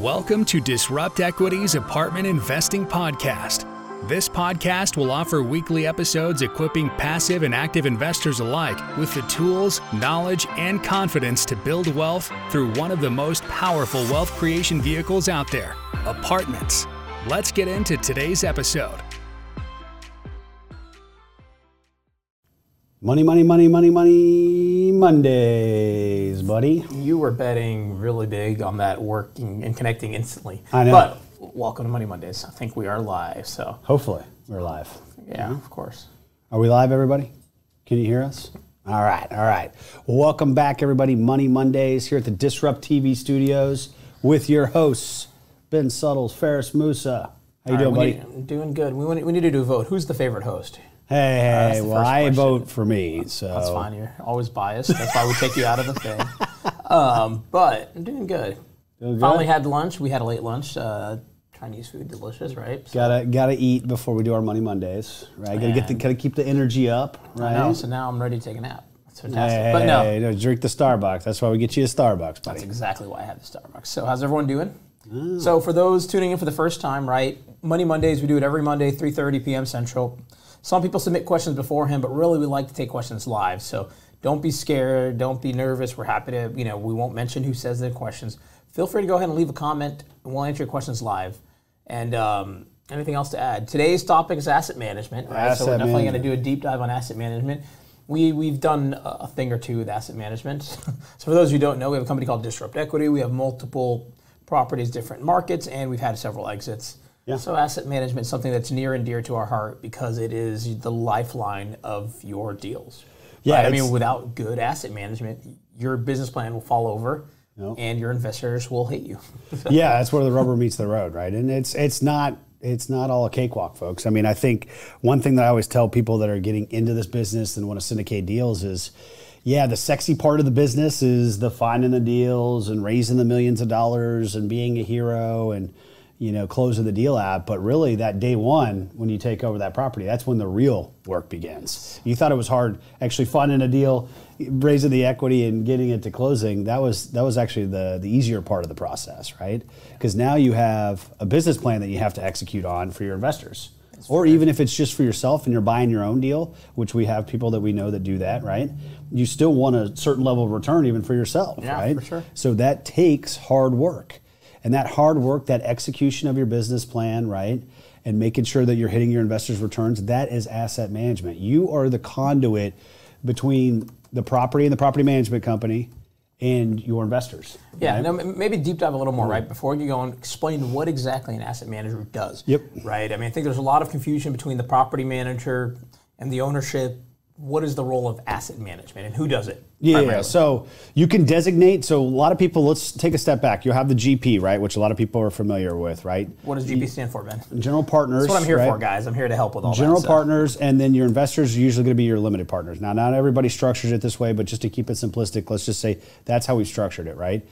Welcome to Disrupt Equity's Apartment Investing Podcast. This podcast will offer weekly episodes equipping passive and active investors alike with the tools, knowledge, and confidence to build wealth through one of the most powerful wealth creation vehicles out there apartments. Let's get into today's episode. Money, money, money, money, money, Mondays, buddy. You were betting really big on that working and connecting instantly. I know. But welcome to Money Mondays. I think we are live. So, Hopefully, we're live. yeah, of course. Are we live, everybody? Can you hear us? All right, all right. Welcome back, everybody. Money Mondays here at the Disrupt TV studios with your hosts, Ben Suttles, Feras Moussa. How you All doing, right, buddy? need- doing good. We, want- we need to do a vote. Who's the favorite host? Hey, hey, well, I vote for me. So That's fine. You're always biased. That's why we take you out of the thing. Um, but I'm doing good. Doing good? Finally had lunch. We had a late lunch. Uh, Chinese food, delicious, right? So, Gotta gotta eat before we do our Money Mondays, right? Gotta get the gotta keep the energy up, right? I know. So now I'm ready to take a nap. That's fantastic. hey, but no, hey, no, drink the Starbucks. That's why we get you a Starbucks, buddy. That's exactly why I had the Starbucks. So, how's everyone doing? So, for those tuning in for the first time, right? Money Mondays, we do it every Monday, 3:30 p.m. Central. Some people submit questions beforehand, but really we like to take questions live. So, don't be scared, don't be nervous. We're happy to, you know, we won't mention who says the questions. Feel free to go ahead and leave a comment, and we'll answer your questions live. And um, anything else to add? Today's topic is asset management, right? so, we're definitely going to do a deep dive on asset management. We, we've done a a thing or two with asset management. so for those who don't know, we have a company called Disrupt Equity. We have multiple properties, different markets, and we've had several exits. Yeah. So asset management is something that's near and dear to our heart because it is the lifeline of your deals. Yeah, Right? I mean, without good asset management, your business plan will fall over, Yep. and your investors will hate you. yeah, that's where the rubber meets the road, right? And it's it's not it's not all a cakewalk, folks. I mean, I think one thing that I always tell people that are getting into this business and want to syndicate deals is, yeah, the sexy part of the business is the finding the deals and raising the millions of dollars and being a hero and you know closing the deal out. But really, that day one when you take over that property, that's when the real work begins. You thought it was hard actually finding a deal, raising the equity and getting it to closing. That was that was actually the the easier part of the process, right? Because now you have a business plan that you have to execute on for your investors. or even if it's just for yourself and you're buying your own deal, which we have people that we know that do that, right? You still want a certain level of return even for yourself, Yeah, right? for sure. So that takes hard work. And that hard work, that execution of your business plan, right? And making sure that you're hitting your investors' returns, that is asset management. You are the conduit between the property and the property management company and your investors. Yeah, right? maybe deep dive a little more, mm-hmm. right? Before you go and explain what exactly an asset manager does. Yep. Right. I mean, I think there's a lot of confusion between the property manager and the ownership. What is the role of asset management and who does it? Yeah, primarily? so you can designate. So a lot of people, let's take a step back. You'll have the GP, right, which a lot of people are familiar with, right? What does GP stand for, Ben? General partners. That's what I'm here right? for, guys. I'm here to help with all General that. so- partners, and then your investors are usually going to be your limited partners. Now, not everybody structures it this way, but just to keep it simplistic, let's just say that's how we structured it, right?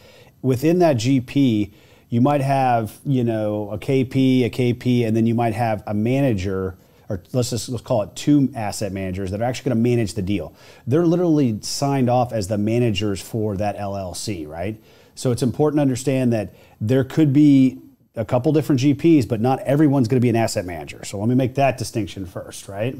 Within that GP, you might have, you know, a KP, a KP, and then you might have a manager, or let's just let's call it two asset managers that are actually going to manage the deal. They're literally signed off as the managers for that LLC, right? So it's important to understand that there could be a couple different GPs, but not everyone's going to be an asset manager. So let me make that distinction first, right?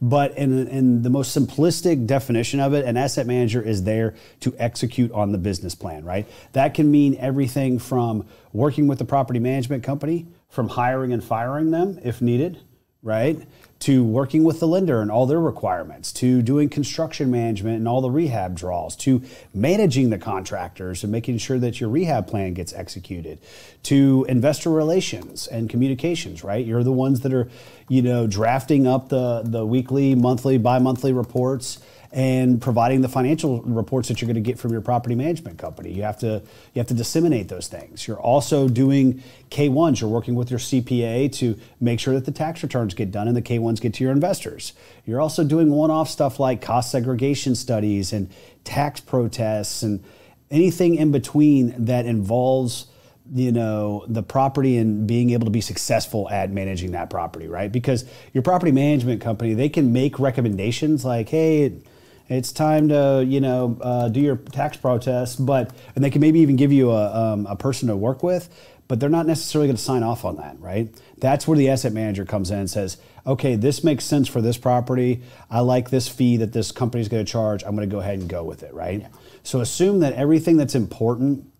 But in, in the most simplistic definition of it, an asset manager is there to execute on the business plan, right? That can mean everything from working with the property management company, from hiring and firing them if needed, right? To working with the lender and all their requirements, to doing construction management and all the rehab draws, to managing the contractors and making sure that your rehab plan gets executed, to investor relations and communications, right? You're the ones that are, you know, drafting up the, the weekly, monthly, bi-monthly reports and providing the financial reports that you're going to get from your property management company. You have to you have to disseminate those things. You're also doing K1s. You're working with your CPA to make sure that the tax returns get done and the K1s get to your investors. You're also doing one-off stuff like cost segregation studies and tax protests and anything in between that involves you know the property and being able to be successful at managing that property right because your property management company they can make recommendations like hey It's time to you know uh, do your tax protest, but and they can maybe even give you a, um, a person to work with, but they're not necessarily going to sign off on that, right? That's where the asset manager comes in and says, okay, this makes sense for this property. I like this fee that this company is going to charge. I'm going to go ahead and go with it, right? So assume that everything that's important,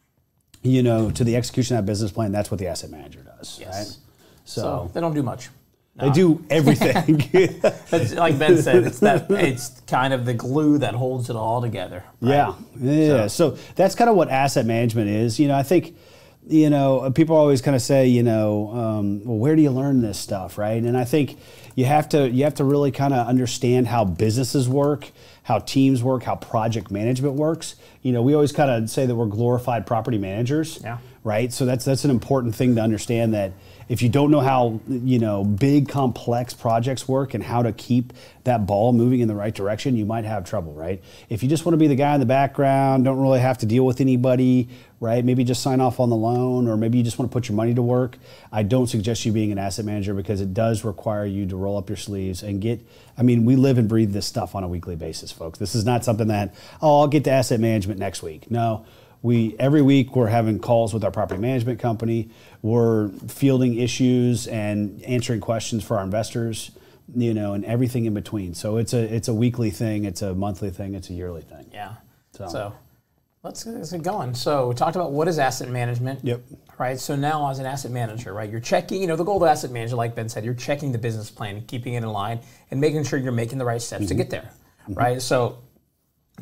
you know, to the execution of that business plan, that's what the asset manager does, Yes. right? So, So, they don't do much. they do everything. Like Ben said, it's that it's kind of the glue that holds it all together. right? Yeah, yeah. So, that's kind of what asset management is. You know, I think, you know, people always kind of say, you know, um, well, where do you learn this stuff, right? And I think you have to you have to really kind of understand how businesses work, how teams work, how project management works. You know, we always kind of say that we're glorified property managers. Yeah. Right. So that's that's an important thing to understand that if you don't know how you know big complex projects work and how to keep that ball moving in the right direction you might have trouble right? If you just want to be the guy in the background don't really have to deal with anybody right? Maybe just sign off on the loan or maybe you just want to put your money to work. I don't suggest you being an asset manager because it does require you to roll up your sleeves and get i mean we live and breathe this stuff on a weekly basis folks. This is not something that oh i'll get to asset management next week. No. We every week we're having calls with our property management company we're fielding issues and answering questions for our investors you know and everything in between so it's a it's a weekly thing it's a monthly thing it's a yearly thing Yeah. So- So, let's, let's get going. So we talked about what is asset management. Yep. Right. So now, as an asset manager, right, you're checking. You know, the goal of asset manager, like Ben said, you're checking the business plan, keeping it in line, and making sure you're making the right steps to mm-hmm. get there. Mm-hmm. Right. So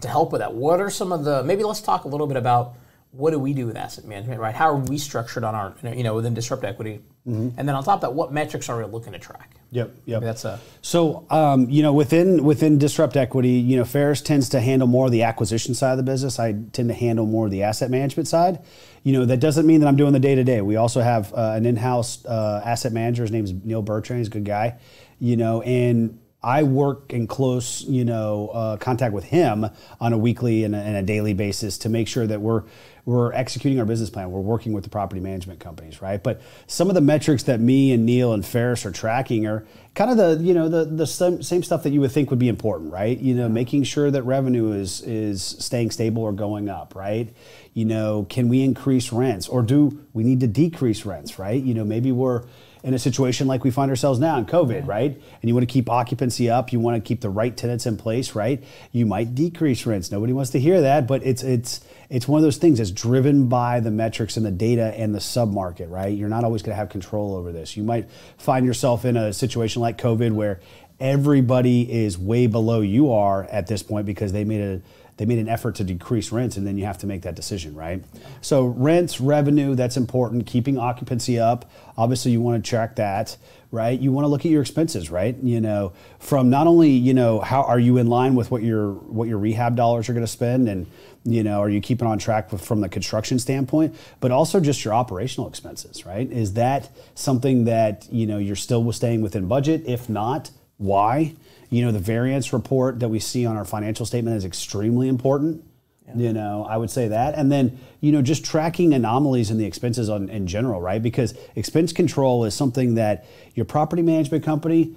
to help with that, what are some of the? Maybe let's talk a little bit about what do we do with asset management, right? How are we structured on our, you know, within Disrupt Equity, and then on top of that, what metrics are we looking to track? yep yep that's a So, um, you know, within within Disrupt Equity, you know, Feras tends to handle more of the acquisition side of the business. I tend to handle more of the asset management side. You know, that doesn't mean that I'm doing the day to day. We also have uh, an in-house uh, asset manager. His name is Neil Bertrand. He's a good guy. You know, and I work in close, you know, uh, contact with him on a weekly and a, and a daily basis to make sure that we're we're executing our business plan. We're working with the property management companies, right? But some of the metrics that me and Neil and Feras are tracking are kind of the you know the the same, same stuff that you would think would be important, right? You know, making sure that revenue is is staying stable or going up, right? You know, can we increase rents or do we need to decrease rents, right? You know, maybe we're in a situation like we find ourselves now in COVID, right? And you want to keep occupancy up, you want to keep the right tenants in place, right? You might decrease rents. Nobody wants to hear that, but it's it's it's one of those things that's driven by the metrics and the data and the submarket, right? You're not always going to have control over this. You might find yourself in a situation like COVID where everybody is way below you are at this point because they made a they made an effort to decrease rents and then you have to make that decision right? So rents revenue that's important. Keeping occupancy up obviously you want to track that right? You want to look at your expenses right? You know from not only you know how are you in line with what your what your rehab dollars are going to spend and you know are you keeping on track with, from the construction standpoint but also just your operational expenses right? Is that something that you know you're still staying within budget? If not why you know the variance report that we see on our financial statement is extremely important you know i would say that and then you know just tracking anomalies in the expenses on, in general right because expense control is something that your property management company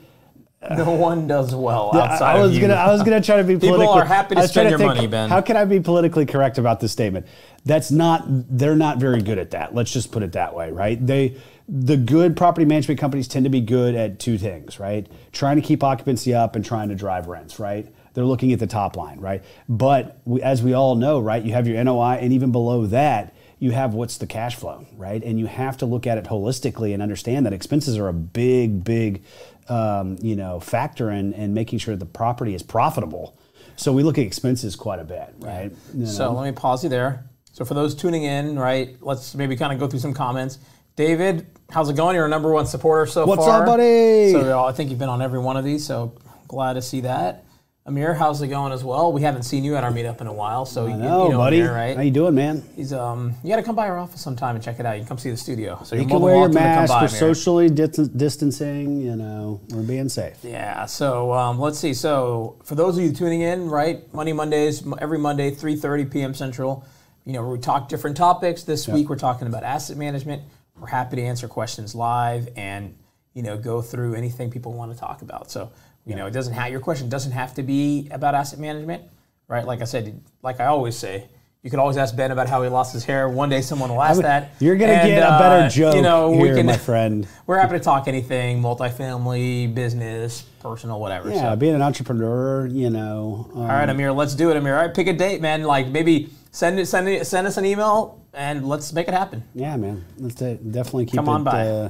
uh, no one does well outside I was of you. gonna I was gonna try to be People are happy to spend your think, money, Ben. How can I be politically correct about this statement? That's not. They're not very good at that. Let's just put it that way, right? They the good property management companies tend to be good at two things, right? Trying to keep occupancy up and trying to drive rents, right? They're looking at the top line, right? But we, as we all know, right, you have your NOI, and even below that, you have what's the cash flow, right? And you have to look at it holistically and understand that expenses are a big, big, um, you know, factor in, in making sure the property is profitable. So we look at expenses quite a bit, right? You know? So let me pause you there. So for those tuning in, right, let's maybe kind of go through some comments. David, how's it going? You're a number one supporter so What's far. up, buddy? So I think you've been on every one of these, so glad to see that. Amir, how's it going as well? We haven't seen you at our meetup in a while, so you, no, you know buddy. Amir, right? How you doing, man? He's um, you got to come by our office sometime and check it out. You can come see the studio. So You can wear your mask. come by, We're Amir. socially dis- distancing. You know, we're being safe. Yeah. So um, let's see. So for those of you tuning in, right, Money Mondays, every Monday, 3:30 p.m. Central. You know, we talk different topics. This week we're talking about asset management. We're happy to answer questions live and you know go through anything people want to talk about. So you know, it doesn't have your question doesn't have to be about asset management. right? Like I said, like I always say, you can always ask Ben about how he lost his hair. One day someone will ask that. You're gonna And, get a better uh, joke You know, here, we can. my friend. We're happy to talk anything, multifamily, business, personal, whatever. Yeah, So. being an entrepreneur, you know. um, All right, Amir, let's do it, Amir. All right, pick a date, man. Like maybe send it, send it, send us an email, and let's make it happen. Yeah, man. Let's definitely keep Come it. on by. Uh,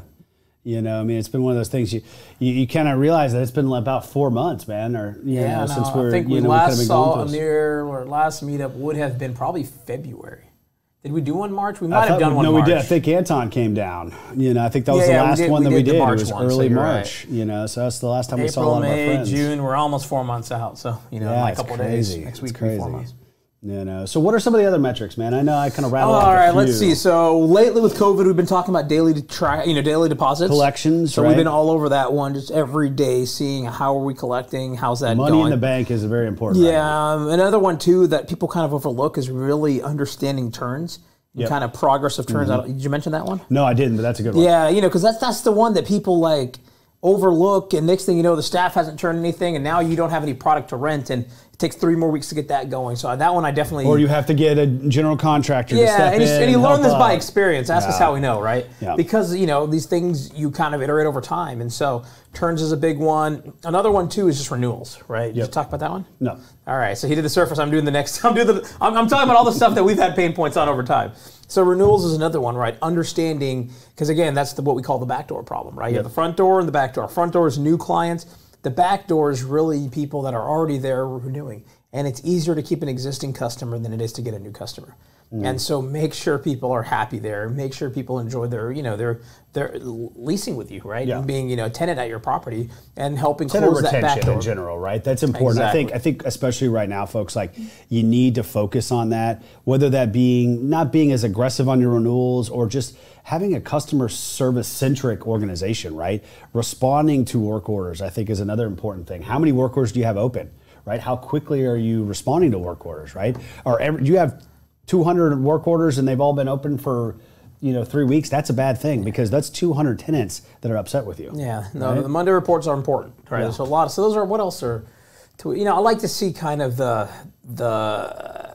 you know, I mean, it's been one of those things you you, you kind of realize that it's been about four months, man, or you know, no, since we're I think you we know last we kind of saw been going through this. Amir, or last meetup would have been probably February. Did we do one March? We might have done we- one. no, March. we did. I think Anton came down. You know, I think that was Yeah, the yeah, last did- one that we did the did. It was one, early you're March. You know, so that's the last time we saw a April, lot of our May, friends. June. We're almost four months out. So you know, in like a couple crazy. days. Next week, will be four crazy. months. You know, so what are some of the other metrics, man? I know I kind of rattled All off a right, let's see. So lately with COVID, we've been talking about daily to try, you know, daily deposits, Collections, So right? we've been all over that one, just every day, seeing how are we collecting, how's that Money going. in the bank is very important. right. Yeah, um, another one too that people kind of overlook is really understanding turns, Yep. Mm-hmm. kind of progress of turns. I don't- Did you mention that one? No, I didn't, but that's a good one. Yeah, you know, because that's that's the one that people like overlook, and next thing you know, the staff hasn't turned anything, and now you don't have any product to rent, and it takes three more weeks to get that going. So that one I definitely. Or you have to get a general contractor to yeah, step and, and you learn this by experience. Ask us how we know, right? Yeah. Because you know these things you kind of iterate over time, and so turns is a big one. Another one too is just renewals, right? Did you talk about that one? No. All right, so he did the surface. I'm doing the next. I'm doing the. I'm, I'm talking about all the stuff that we've had pain points on over time. So renewals is another one, right? Understanding because again, that's the, what we call the backdoor problem, right? You have the front door and the back door. Front door is new clients. The back door is really people that are already there renewing, and it's easier to keep an existing customer than it is to get a new customer. Mm. And so make sure people are happy there. Make sure people enjoy their, you know, their their leasing with you, right? Yeah. And being, you know, a tenant at your property and helping tenant close that back retention door. in general, right? That's important. Exactly. I think I think especially right now, folks, like you need to focus on that. Whether that being not being as aggressive on your renewals or just having a customer service centric organization, right? Responding to work orders, I think, is another important thing. How many work orders do you have open, right? How quickly are you responding to work orders, right? Or every, do you have 200 work orders and they've all been open for you know three weeks? That's a bad thing because that's 200 tenants that are upset with you. Yeah, no, Right? the Monday reports are important, right? Yeah. There's a lot. Of, so those are what else are, to, you know, I like to see kind of the the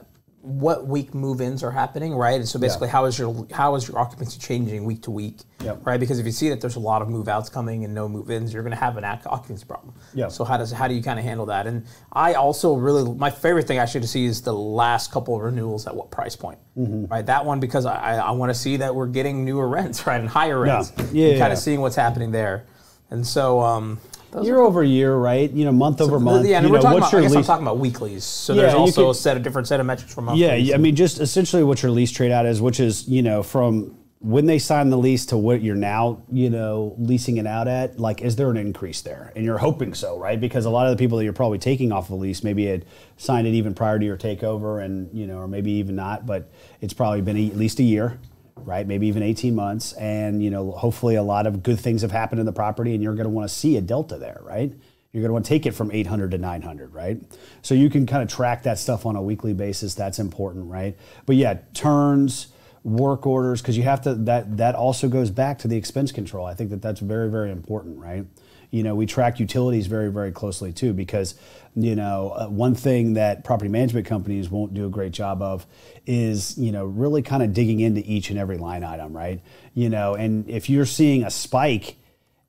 what week move-ins are happening, right? And so basically, how is your how is your occupancy changing week to week, Yep. right? Because if you see that there's a lot of move-outs coming and no move-ins, you're going to have an occupancy problem. Yeah. So how does how do you kind of handle that? And I also really my favorite thing actually to see is the last couple of renewals at what price point, Mm-hmm. right? That one because I I, want to see that we're getting newer rents, right, and higher rents, Yeah, and yeah. kind of seeing what's happening there. And so, um, those Year over year, right? You know, month over are, month. yeah, and you we're know, talking what's about, I guess I'm talking about weeklies. So Yeah, there's also could- a set of different set of metrics for monthlies. Yeah, yeah, I mean, just essentially what your lease trade out is, which is you know from when they sign the lease to what you're now you know leasing it out at. Like, is there an increase there? And you're hoping so, right? Because a lot of the people that you're probably taking off the lease maybe had signed it even prior to your takeover, and you know, or maybe even not, but it's probably been at least a year. Right, maybe even 18 months, and you know, hopefully, a lot of good things have happened in the property, and you're going to want to see a delta there, right? You're going to want to take it from 800 to 900, right? So you can kind of track that stuff on a weekly basis. That's important, right? But yeah, turns, work orders, because you have to. That that also goes back to the expense control. I think that that's very very important, right? You know, we track utilities very very closely too, because you know uh, one thing that property management companies won't do a great job of is you know really kind of digging into each and every line item, right? You know, and if you're seeing a spike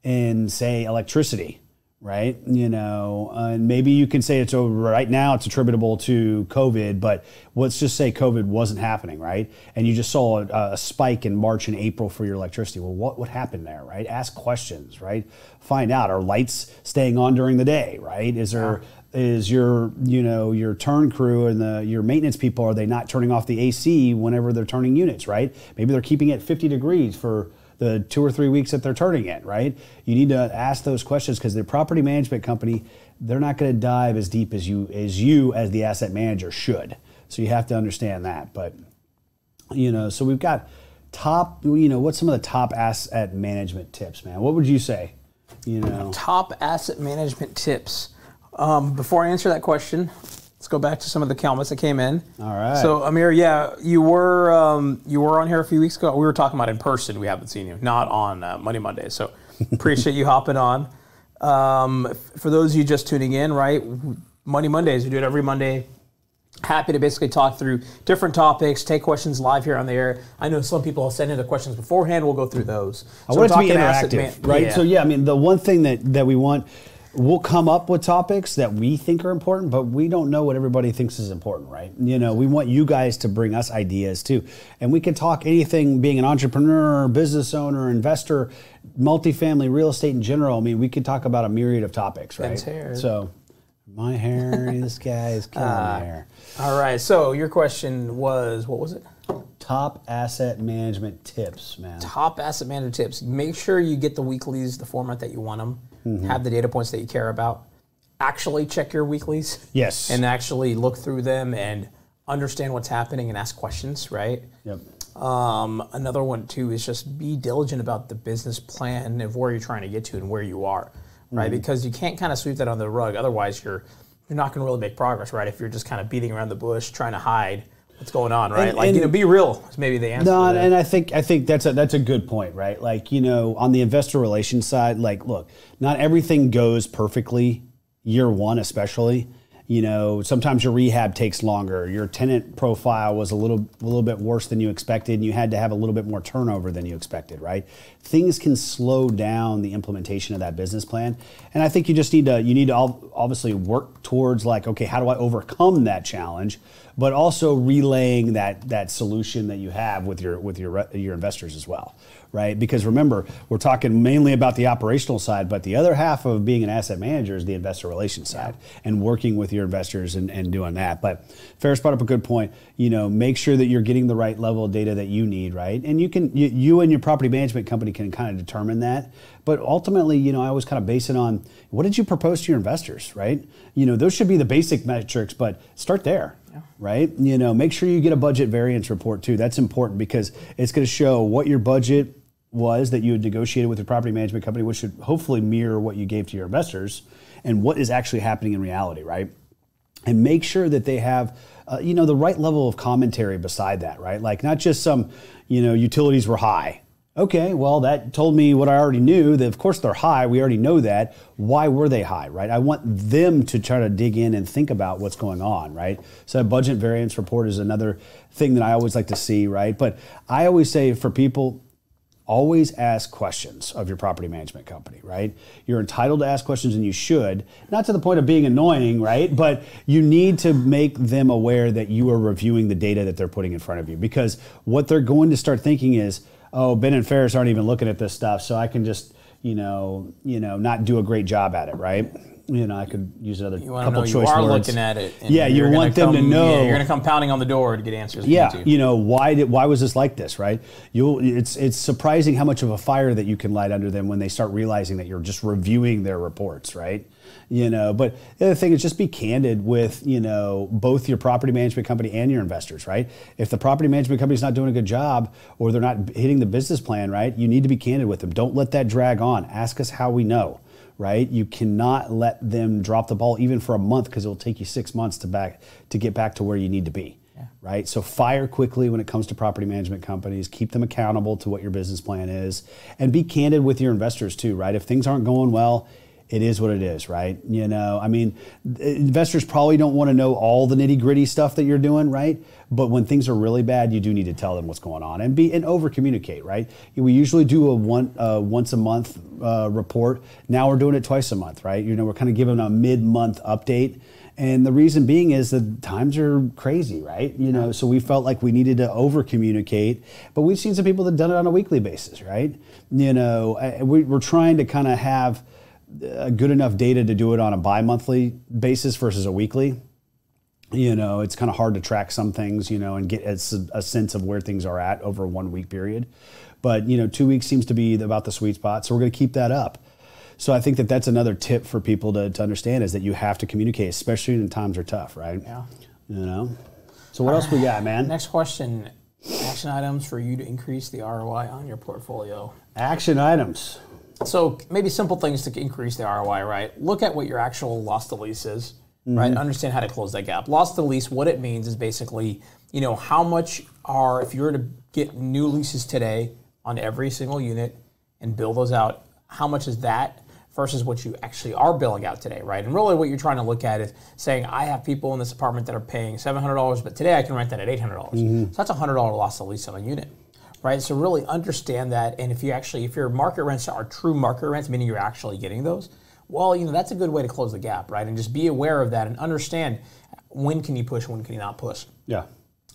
in say electricity right? You know uh, and maybe you can say it's over right now it's attributable to covid but let's just say covid wasn't happening right? And you just saw a, a spike in march and april for your electricity. Well what would happen there right? Ask questions right? Find out are lights staying on during the day right? Is there is your you know your turn crew and the your maintenance people are they not turning off the AC whenever they're turning units right? Maybe they're keeping it 50 degrees for the two or three weeks that they're turning it right? You need to ask those questions because the property management company they're not going to dive as deep as you as you as the asset manager should. So you have to understand that. But you know so we've got top you know what's some of the top asset management tips man? What would you say you know? Top asset management tips. Um, before I answer that question, let's go back to some of the comments that came in. All right. So Amir, yeah, you were um, you were on here a few weeks ago. We were talking about in person. We haven't seen you, not on uh, Monday Monday. So appreciate you hopping on. Um, for those of you just tuning in, right? Money Mondays, we do it every Monday happy to basically talk through different topics, take questions live here on the air. I know some people sent in the questions beforehand. We'll go through those. I want it to be interactive, man- right? Yeah. So yeah, I mean, the one thing that that we want, we'll come up with topics that we think are important, but we don't know what everybody thinks is important, right? You know, we want you guys to bring us ideas too, and we can talk anything. Being an entrepreneur, business owner, investor, multifamily real estate in general. I mean, we could talk about a myriad of topics, right? Hair. So. My hair, this guy is killing Ah. my hair. All right. So your question was, what was it? Top asset management tips, man. Top asset management tips. Make sure you get the weeklies, the format that you want them. Mm-hmm. Have the data points that you care about. Actually check your weeklies. Yes. And actually look through them and understand what's happening and ask questions. Right. Yep. Um, another one too is just be diligent about the business plan of where you're trying to get to and where you are, right? Mm-hmm. Because you can't kind of sweep that under the rug. Otherwise, you're you're not going to really make progress, right? If you're just kind of beating around the bush trying to hide what's going on, right? And- like you know, be real is maybe the answer. No, and I think I think that's a that's a good point, right? Like you know, on the investor relations side, like look, not everything goes perfectly year one, especially. You know, sometimes your rehab takes longer. Your tenant profile was a little a little bit worse than you expected, and you had to have a little bit more turnover than you expected, right? Things can slow down the implementation of that business plan, and I think you just need to you need to obviously work towards like, okay, how do I overcome that challenge? but also relaying that that solution that you have with your with your your investors as well, right? Because remember, we're talking mainly about the operational side, but the other half of being an asset manager is the investor relations side and working with your investors and, and doing that. But Feras brought up a good point. You know, make sure that you're getting the right level of data that you need, right? And you can you, you and your property management company can kind of determine that. But ultimately, you know, I always kind of base it on what did you propose to your investors, right? You know, those should be the basic metrics, but start there right? You know, make sure you get a budget variance report too. That's important because it's going to show what your budget was that you had negotiated with your property management company, which should hopefully mirror what you gave to your investors and what is actually happening in reality, right? And make sure that they have, uh, you know, the right level of commentary beside that, right? Like not just some, you know, utilities were high. Okay, well, that told me what I already knew. That of course they're high. We already know that. Why were they high, right? I want them to try to dig in and think about what's going on, right? So, a budget variance report is another thing that I always like to see, right? But I always say for people, always ask questions of your property management company, right? You're entitled to ask questions and you should, not to the point of being annoying, right? But you need to make them aware that you are reviewing the data that they're putting in front of you because what they're going to start thinking is, oh, Ben and Feras aren't even looking at this stuff, so I can just, you know, you know, not do a great job at it, right? You know, I could use another you couple know you are words. looking at it. Yeah, you want them to know. Yeah, you're going to come pounding on the door to get answers. Yeah, you know why did why was this like this, right? You'll it's it's surprising how much of a fire that you can light under them when they start realizing that you're just reviewing their reports, right? You know, but the other thing is just be candid with you know both your property management company and your investors, right? If the property management company's not doing a good job or they're not hitting the business plan, right? You need to be candid with them. Don't let that drag on. Ask us how we know right? You cannot let them drop the ball even for a month because it will take you six months to back to get back to where you need to be. Right. So fire quickly when it comes to property management companies. Keep them accountable to what your business plan is, and be candid with your investors too. Right. If things aren't going well, it is what it is, right? You know, I mean, investors probably don't want to know all the nitty gritty stuff that you're doing, right? But when things are really bad, you do need to tell them what's going on and be and over communicate, right? We usually do a one uh, once a month uh, report. Now we're doing it twice a month, right? You know, we're kind of giving a mid month update. And the reason being is that times are crazy, right? You know, so we felt like we needed to over communicate, but we've seen some people that done it on a weekly basis, right? You know, we, we're trying to kind of have Uh, good enough data to do it on a bi-monthly basis versus a weekly you know it's kind of hard to track some things you know and get a, a sense of where things are at over a one week period. But you know two weeks seems to be about the sweet spot so we're going to keep that up. So i think that that's another tip for people to, to understand is that you have to communicate especially when times are tough right? Yeah. you know? So what else we got man? Next question: Action items for you to increase the ROI on your portfolio. action items So maybe simple things to increase the ROI, right? Look at what your actual loss to lease is, right? Mm-hmm. Understand how to close that gap. Loss to lease, what it means is basically, you know, how much are if you were to get new leases today on every single unit and bill those out, how much is that versus what you actually are billing out today, right? And really what you're trying to look at is saying, I have people in this apartment that are paying $700, but today I can rent that at $800. dollars mm-hmm. So that's a $100 loss of lease on a unit, right? So really understand that. And if you actually, if your market rents are true market rents, meaning you're actually getting those, well, you know, that's a good way to close the gap, right? And just be aware of that and understand when can you push, when can you not push. Yeah.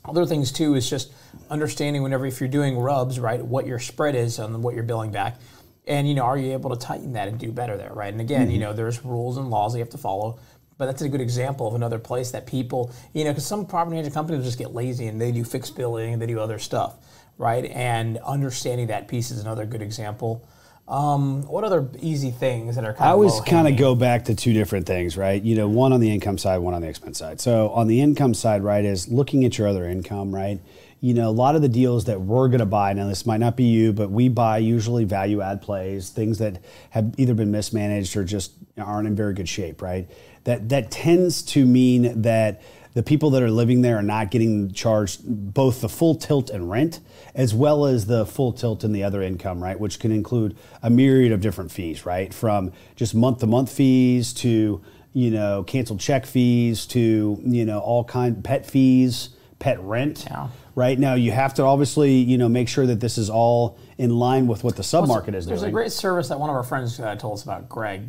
Other things too is just understanding whenever if you're doing RUBS, right, what your spread is on what you're billing back. And you know, are you able to tighten that and do better there, right? And again, you mm-hmm. know, there's rules and laws that you have to follow. But that's a good example of another place that people, you know, because some property management companies just get lazy and they do fixed billing and they do other stuff, right? And understanding that piece is another good example. Um, what other easy things that are kind I of always kind of go back to two different things, right? You know, one on the income side, one on the expense side. So on the income side, right, is looking at your other income, right? You know, a lot of the deals that we're going to buy, now this might not be you, but we buy usually value add plays, things that have either been mismanaged or just aren't in very good shape, right? That that tends to mean that the people that are living there are not getting charged both the full tilt and rent as well as the full tilt and the other income right which can include a myriad of different fees right from just month to month fees to you know canceled check fees to you know all kind pet fees pet rent Yeah. right now you have to obviously you know make sure that this is all in line with what the submarket is There's doing a great service that one of our friends uh, told us about, Greg.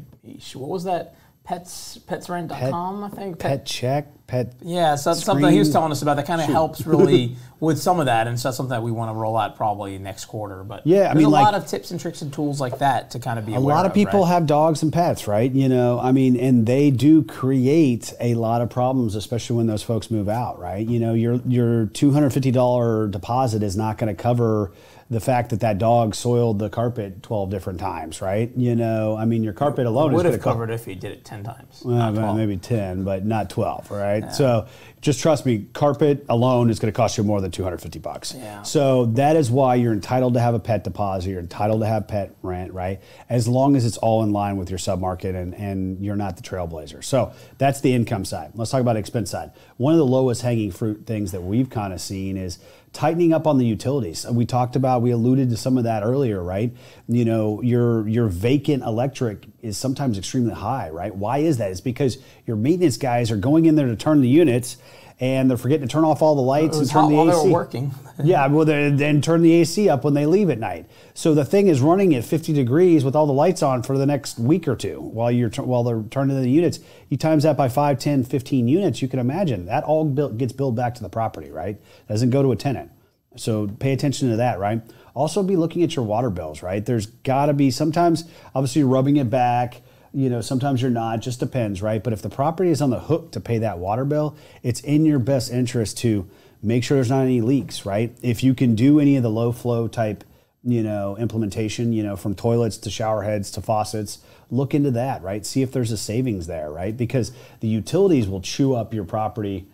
What was that? Pets petsrent.com, I think. pet check pet Yeah, so that's something he was telling us about that kind of helps really with some of that, and so that's something that we want to roll out probably next quarter. But Yeah, I mean, a like- lot of tips and tricks and tools like that to kind of be a lot of people have dogs and pets, right? You know, I mean, and they do create a lot of problems, especially when those folks move out, right? You know, your your two hundred fifty dollar deposit is not going to cover the fact that that dog soiled the carpet twelve different times, right? You know, I mean, your carpet alone is would have covered if he did it ten times. Well, maybe 10, but not 12, all right? So just trust me, carpet alone is going to cost you more than 250 bucks. Yeah. So that is why you're entitled to have a pet deposit, you're entitled to have pet rent, right? As long as it's all in line with your submarket and, and you're not the trailblazer. So that's the income side. Let's talk about expense side. One of the lowest hanging fruit things that we've kind of seen is tightening up on the utilities. We talked about, we alluded to some of that earlier, right? You know, your your vacant electric is sometimes extremely high, right? Why is that? It's because your maintenance guys are going in there to turn the units and they're forgetting to turn off all the lights and turn the AC. working. yeah, well, then turn the AC up when they leave at night. So the thing is running at 50 degrees with all the lights on for the next week or two while you're while they're turning the units. You times that by 5, 10, 15 units, you can imagine that all built, gets billed back to the property, right? Doesn't go to a tenant. So pay attention to that, right? Also be looking at your water bills, right? There's got to be sometimes obviously rubbing it back, you know, sometimes you're not, just depends, right? But if the property is on the hook to pay that water bill, it's in your best interest to make sure there's not any leaks, right? If you can do any of the low flow type, you know, implementation, you know, from toilets to shower heads to faucets, look into that, right? See if there's a savings there, right? Because the utilities will chew up your property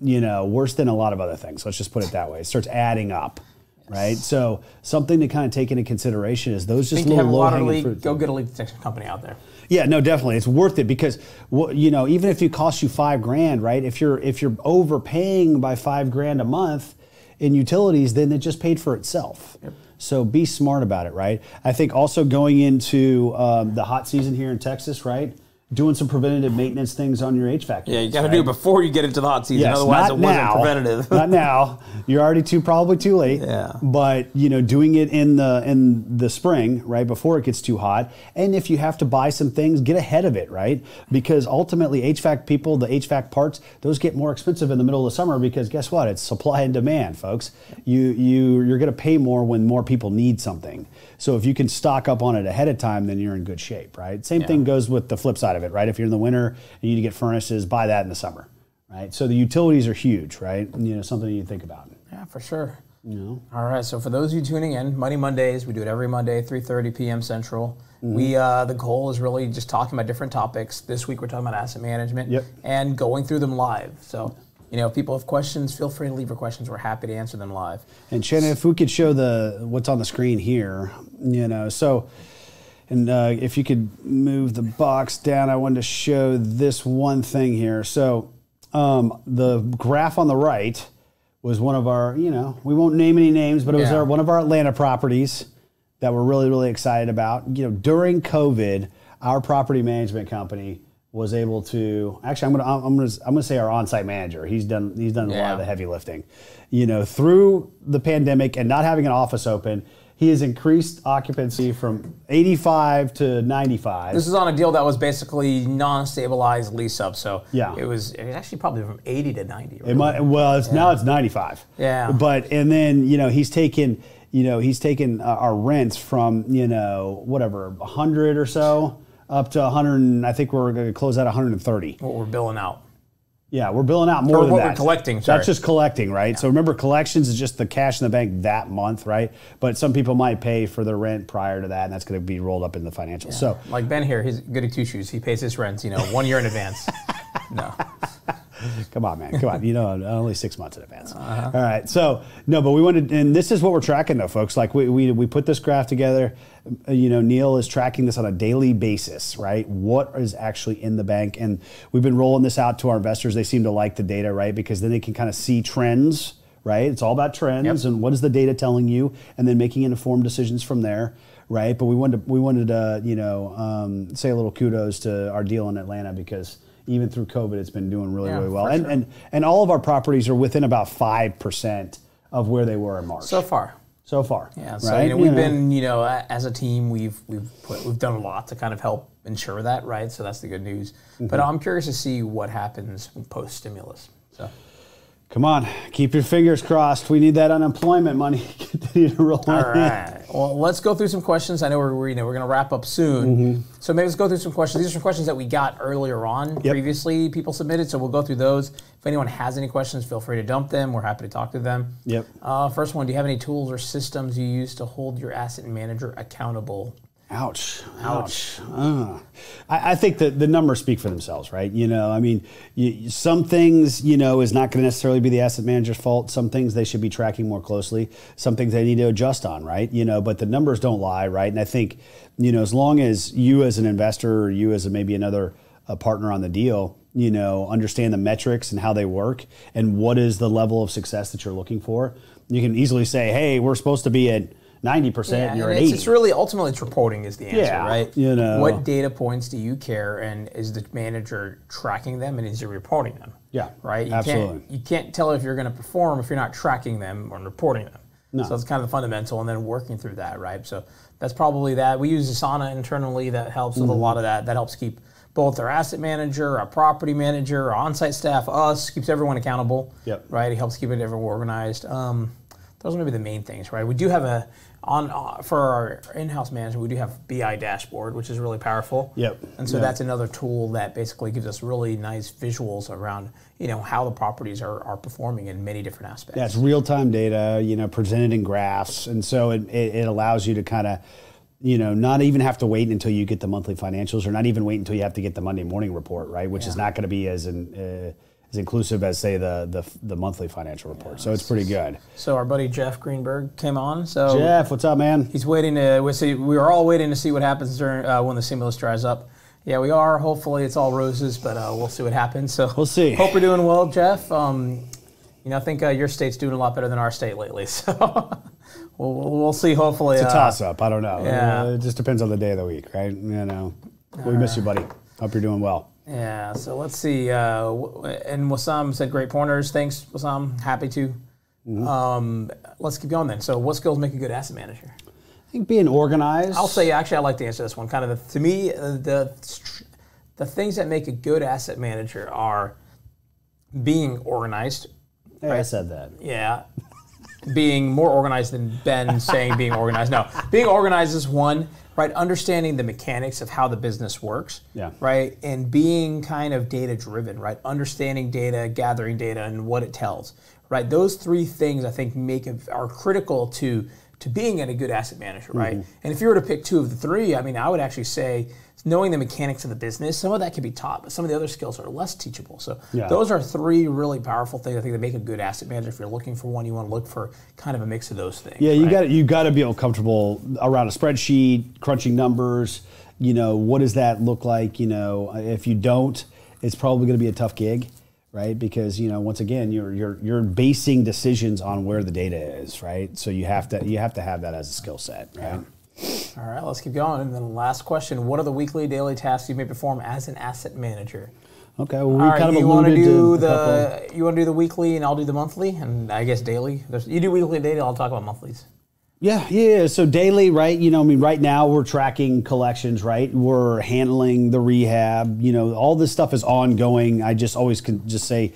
you know, worse than a lot of other things. Let's just put it that way. It starts adding up, right? So something to kind of take into consideration is those just think you have little low hanging fruit. go get a leak detection company out there. Yeah, no, definitely, it's worth it because you know even if it costs you five grand, right? If you're if you're overpaying by five grand a month in utilities, then it just paid for itself. So be smart about it, right? I think also going into um, the hot season here in Texas, right? Doing some preventative maintenance things on your HVAC. Yeah, you got to right? do it before you get into the hot season. Yes, Otherwise, it wasn't preventative. not now. You're already too probably too late. Yeah. But you know, doing it in the in the spring, right before it gets too hot, and if you have to buy some things, get ahead of it, right? Because ultimately, HVAC people, the HVAC parts, those get more expensive in the middle of the summer because guess what? It's supply and demand, folks. You you you're going to pay more when more people need something. So if you can stock up on it ahead of time, then you're in good shape, right? Same thing goes with the flip side of it, right? If you're in the winter and you need to get furnaces, buy that in the summer right? So the utilities are huge, right? You know, something you think about. Yeah, for sure. You know. All right. So for those of you tuning in, Money Mondays, we do it every Monday, 3:30 p.m. Central. Mm-hmm. We uh, the goal is really just talking about different topics. This week we're talking about asset management Yep. and going through them live. So you know, if people have questions, feel free to leave your questions. We're happy to answer them live. And Shannon, if we could show the what's on the screen here, you know, so. And uh, if you could move the box down, I wanted to show this one thing here. So um, the graph on the right was one of our, you know, we won't name any names, but it was Yeah. our, one of our Atlanta properties that we're really, really excited about. You know, during COVID, our property management company was able to actually I'm gonna I'm gonna I'm gonna say our on-site manager he's done he's done a lot of the heavy lifting you know through the pandemic and not having an office open he has increased occupancy from 85 to 95 This is on a deal that was basically non-stabilized lease up, so Yeah. it was, it was actually probably from 80 to 90. It might, well, it's now it's 95. Yeah. But and then you know he's taken you know he's taken uh, our rents from you know whatever 100 or so up to 100. and I think we're going to close at 130. what we're billing out. Yeah, we're billing out more Or than what that. we're collecting, sorry. That's just collecting, right? So remember, collections is just the cash in the bank that month, right? But some people might pay for their rent prior to that, and that's going to be rolled up in the financials. So Like Ben here, he's good goody two shoes. He pays his rent, you know, one year in advance. No. Come on, man. Come on. You know, only six months in advance. Uh-huh. All right. So, no, but we wanted, and this is what we're tracking though, folks. Like we, we, we put this graph together. Uh, You know, Neil is tracking this on a daily basis, right? What is actually in the bank? And we've been rolling this out to our investors. They seem to like the data, right? Because then they can kind of see trends, right? It's all about trends and what is the data telling you, and then making informed decisions from there. Right, but we wanted to, we wanted to you know um, say a little kudos to our deal in Atlanta because even through COVID, it's been doing really, Yeah, really well. And, sure. and and all of our properties are within about five percent of where they were in March. So far. so far, Yeah, so right? you know we've been you know as a team we've we've put, we've done a lot to kind of help ensure that right. So that's the good news. But Mm-hmm. I'm curious to see what happens post stimulus. So Come on, keep your fingers crossed. We need that unemployment money to continue to roll all right, well let's go through some questions. I know we're, we're you know we're going to wrap up soon. Mm-hmm. So maybe let's go through some questions. These are some questions that we got earlier on previously. People submitted, so we'll go through those. If anyone has any questions, feel free to dump them. We're happy to talk to them. Yep. Uh, first one: Do you have any tools or systems you use to hold your asset manager accountable? Ouch. Ouch. Uh. I, I think that the numbers speak for themselves, right? You know, I mean, you, some things, you know, is not going to necessarily be the asset manager's fault. Some things they should be tracking more closely. Some things they need to adjust on, right? You know, but the numbers don't lie, right? And I think, you know, as long as you as an investor or you as a, maybe another a partner on the deal, you know, understand the metrics and how they work and what is the level of success that you're looking for, you can easily say, hey, we're supposed to be at 90% Yeah, and you're at it's, 80. it's really ultimately it's reporting is the answer, Yeah, right? you know. what data points do you care, and is the manager tracking them, and is he reporting them? Yeah, right. You absolutely. Can't, you can't tell if you're going to perform if you're not tracking them or reporting them. So it's kind of the fundamental, and then working through that, right? So that's probably that. We use Asana internally that helps with a Mm-hmm. lot of that. That helps keep both our asset manager, our property manager, our on-site staff, us, keeps everyone accountable. Yep. Right. It helps keep it everyone organized. Um, those are maybe the main things, right? We do have a on uh, for our in-house management. We do have BI dashboard, which is really powerful. Yep. And so Yep. that's another tool that basically gives us really nice visuals around you know how the properties are, are performing in many different aspects. Yeah, real time data, you know, presented in graphs, and so it, it, it allows you to kind of, you know, not even have to wait until you get the monthly financials, or not even wait until you have to get the Monday morning report, right? Which is not going to be as in, uh, as inclusive as say the the, the monthly financial report. so it's pretty good. So our buddy Jeff Greenberg came on. So Jeff, what's up, man? he's waiting to. We see. We are all waiting to see what happens during uh, when the stimulus dries up. Yeah, we are. Hopefully, it's all roses, but uh, we'll see what happens. So We'll see. Hope you're doing well, Jeff. Um, you know, I think uh, your state's doing a lot better than our state lately. So we'll, we'll, see. Hopefully, It's a uh, toss up. I don't know. yeah. It just depends on the day of the week, right? You know, we miss you, buddy. Hope you're doing well. Yeah, so let's see. Uh, and Wasam said great pointers. Thanks, Wasam. Happy to. Mm-hmm. Um, let's keep going then. So, what skills make a good asset manager? I think being organized. I'll say actually, I like to answer this one. Kind of the, to me, uh, the the things that make a good asset manager are being organized. Hey, I said that. Yeah. being more organized than Ben saying being organized. No, being organized is one, right? Understanding the mechanics of how the business works, Yeah. right? And being kind of data driven, right? Understanding data, gathering data, and what it tells, right? Those three things I think make it, are critical to to being a good asset manager, right? Mm-hmm. And if you were to pick two of the three, I mean, I would actually say knowing the mechanics of the business, some of that can be taught, but some of the other skills are less teachable. So Yeah. those are three really powerful things I think that make a good asset manager. If you're looking for one, you want to look for kind of a mix of those things. Yeah, you right? got you got to be comfortable around a spreadsheet, crunching numbers. You know, what does that look like? You know, if you don't, it's probably going to be a tough gig, right? Because you know, once again, you're you're you're basing decisions on where the data is, right? So you have to you have to have that as a skill set, right? All right, let's keep going. And then last question: What are the weekly, daily tasks you may perform as an asset manager? Okay, well, we All right, kind of you want to do to a couple- the you want to do the weekly, and I'll do the monthly, and I guess daily. There's, you do weekly and daily. I'll talk about monthlies. Yeah, yeah. So daily, right? You know, I mean, right now we're tracking collections, right? We're handling the rehab. You know, all this stuff is ongoing. I just always can just say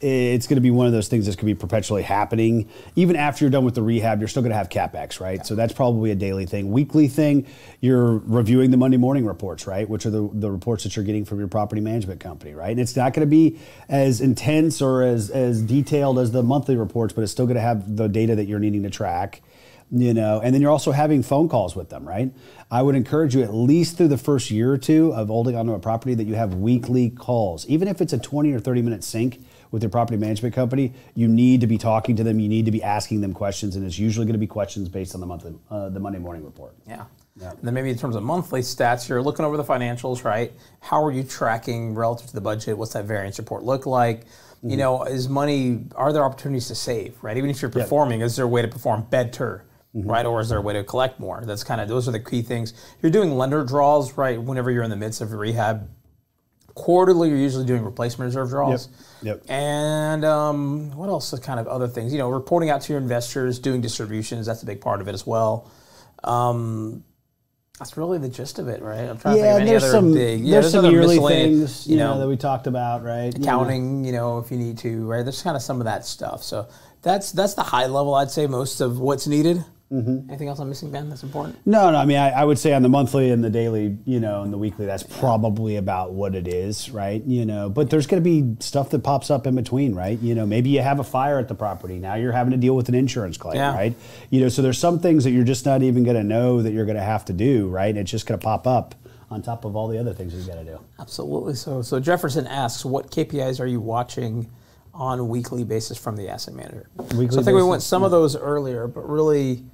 it's going to be one of those things that's going to be perpetually happening. Even after you're done with the rehab, you're still going to have capex, right? So that's probably a daily thing. Weekly thing, you're reviewing the Monday morning reports, right? Which are the, the reports that you're getting from your property management company, right? And it's not going to be as intense or as as detailed as the monthly reports, but it's still going to have the data that you're needing to track you know and then you're also having phone calls with them right i would encourage you at least through the first year or two of holding onto a property that you have weekly calls even if it's a 20 or 30 minute sync with your property management company you need to be talking to them you need to be asking them questions and it's usually going to be questions based on the monthly uh, the monday morning report Yeah. Yeah. And then maybe in terms of monthly stats, you're looking over the financials, right? How are you tracking relative to the budget? What's that variance report look like? You Mm-hmm. know, is money? Are there opportunities to save? Right. Even if you're performing, is there a way to perform better? Mm-hmm. Right, or is there a way to collect more? That's kind of those are the key things. You're doing lender draws, right? Whenever you're in the midst of a rehab, quarterly you're usually doing replacement reserve draws. Yep. And um, what else? Are kind of other things. You know, reporting out to your investors, doing distributions. That's a big part of it as well. Um, that's really the gist of it, right? I'm trying to yeah think of any there's other some big. Yeah, there's some other yearly things you know, that we talked about right You know. You know, if you need to, right? There's kind of some of that stuff. So that's that's the high level. I'd say most of what's needed. Mm-hmm. Anything else I'm missing, Ben? That's important. No, no. I mean, I, I would say on the monthly and the daily, you know, and the weekly, that's probably about what it is, right? You know, but there's going to be stuff that pops up in between, right? You know, maybe you have a fire at the property. Now you're having to deal with an insurance claim, Yeah. right? You know, so there's some things that you're just not even going to know that you're going to have to do, right? It's just going to pop up on top of all the other things you've got to do. Absolutely. So, so Jefferson asks, what KPIs are you watching on a weekly basis from the asset manager? Weekly so I think we went some of those earlier, but really,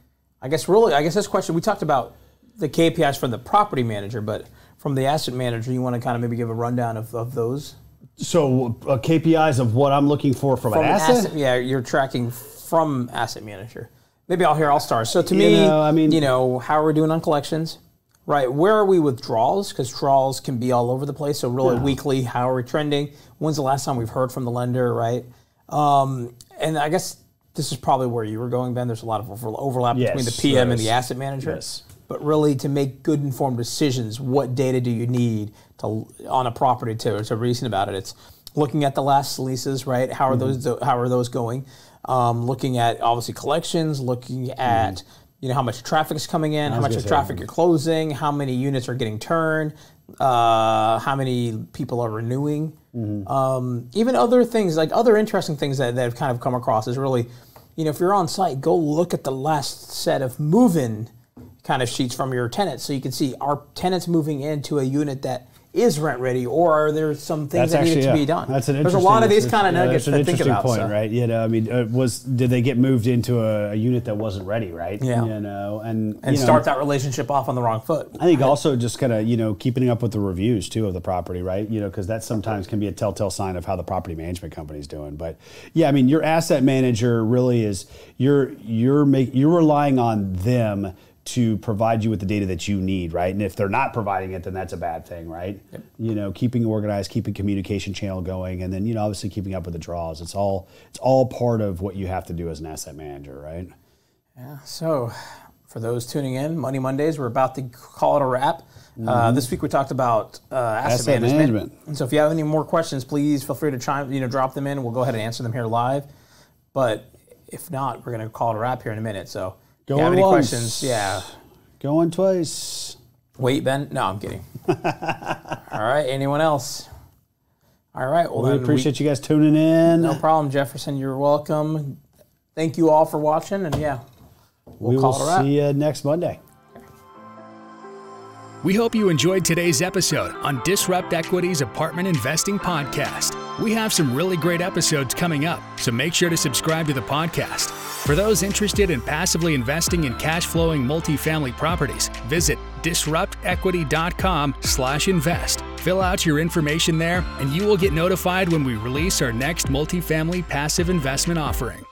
I guess really, I guess this question we talked about the KPIs from the property manager, but from the asset manager, you want to kind of maybe give a rundown of, of those So uh, KPIs of what I'm looking for from, from an asset. asset. Yeah, you're tracking from asset manager. Maybe I'll hear. all stars. So to You me, know, I mean- you know, how are we doing on collections? Right. Where are we with draws? Because draws can be all over the place. So really, weekly, how are we trending? When's the last time we've heard from the lender? Right. Um, and I guess this is probably where you were going, Ben. There's a lot of overlap Yes, between the PM and the asset manager. Yes. But really, to make good informed decisions, what data do you need to on a property to to reason about it? It's looking at the last leases, right? How are Mm-hmm. those how are those going? Um, looking at obviously collections, looking at you know how much traffic is coming in, how Mm-hmm. much of traffic you're closing, how many units are getting turned, uh, how many people are renewing. Mm-hmm. Um, even other things like other interesting things that, that have kind of come across is really, you know, if you're on site, go look at the last set of move-in kind of sheets from your tenants, so you can see are tenants moving into a unit that is rent ready, or are there some things that needed to be done? That's an There's a lot of these interesting- kind of yeah, that's an to think interesting about. point, so. right? You know, I mean, uh, was did they get moved into a, a unit that wasn't ready, right? Yeah. You know, and And you know, start that relationship off on the wrong foot. I think also just kind of you know keeping up with the reviews too of the property, right? You know, because that sometimes can be a telltale sign of how the property management company's doing. But yeah, I mean, your asset manager really is you're you're make, you're relying on them to provide you with the data that you need, right? And if they're not providing it, then that's a bad thing, right? You know, keeping organized, keeping communication channel going, and then you know obviously keeping up with the draws. It's all it's all part of what you have to do as an asset manager, right? Yeah. So, for those tuning in, Money Mondays, we're about to call it a wrap. Uh, this week we talked about uh, asset, Mm-hmm. Asset management. management. And so, if you have any more questions, please feel free to chime, you know, drop them in. We'll go ahead and answer them here live. But if not, we're going to call it a wrap here in a minute. So, if you have any once. questions, yeah. Going twice. Wait, Ben. No, I'm kidding. All right. Anyone else? All right. Well, We then appreciate you guys tuning in. No problem, Jefferson. You're welcome. Thank you all for watching, and yeah, we'll we will call it a wrap. see you next Monday. We hope you enjoyed today's episode on Disrupt Equity's Apartment Investing Podcast. We have some really great episodes coming up, so make sure to subscribe to the podcast. For those interested in passively investing in cash flowing multifamily properties, visit disruptequity.com slash invest. Fill out your information there, and you will get notified when we release our next multifamily passive investment offering.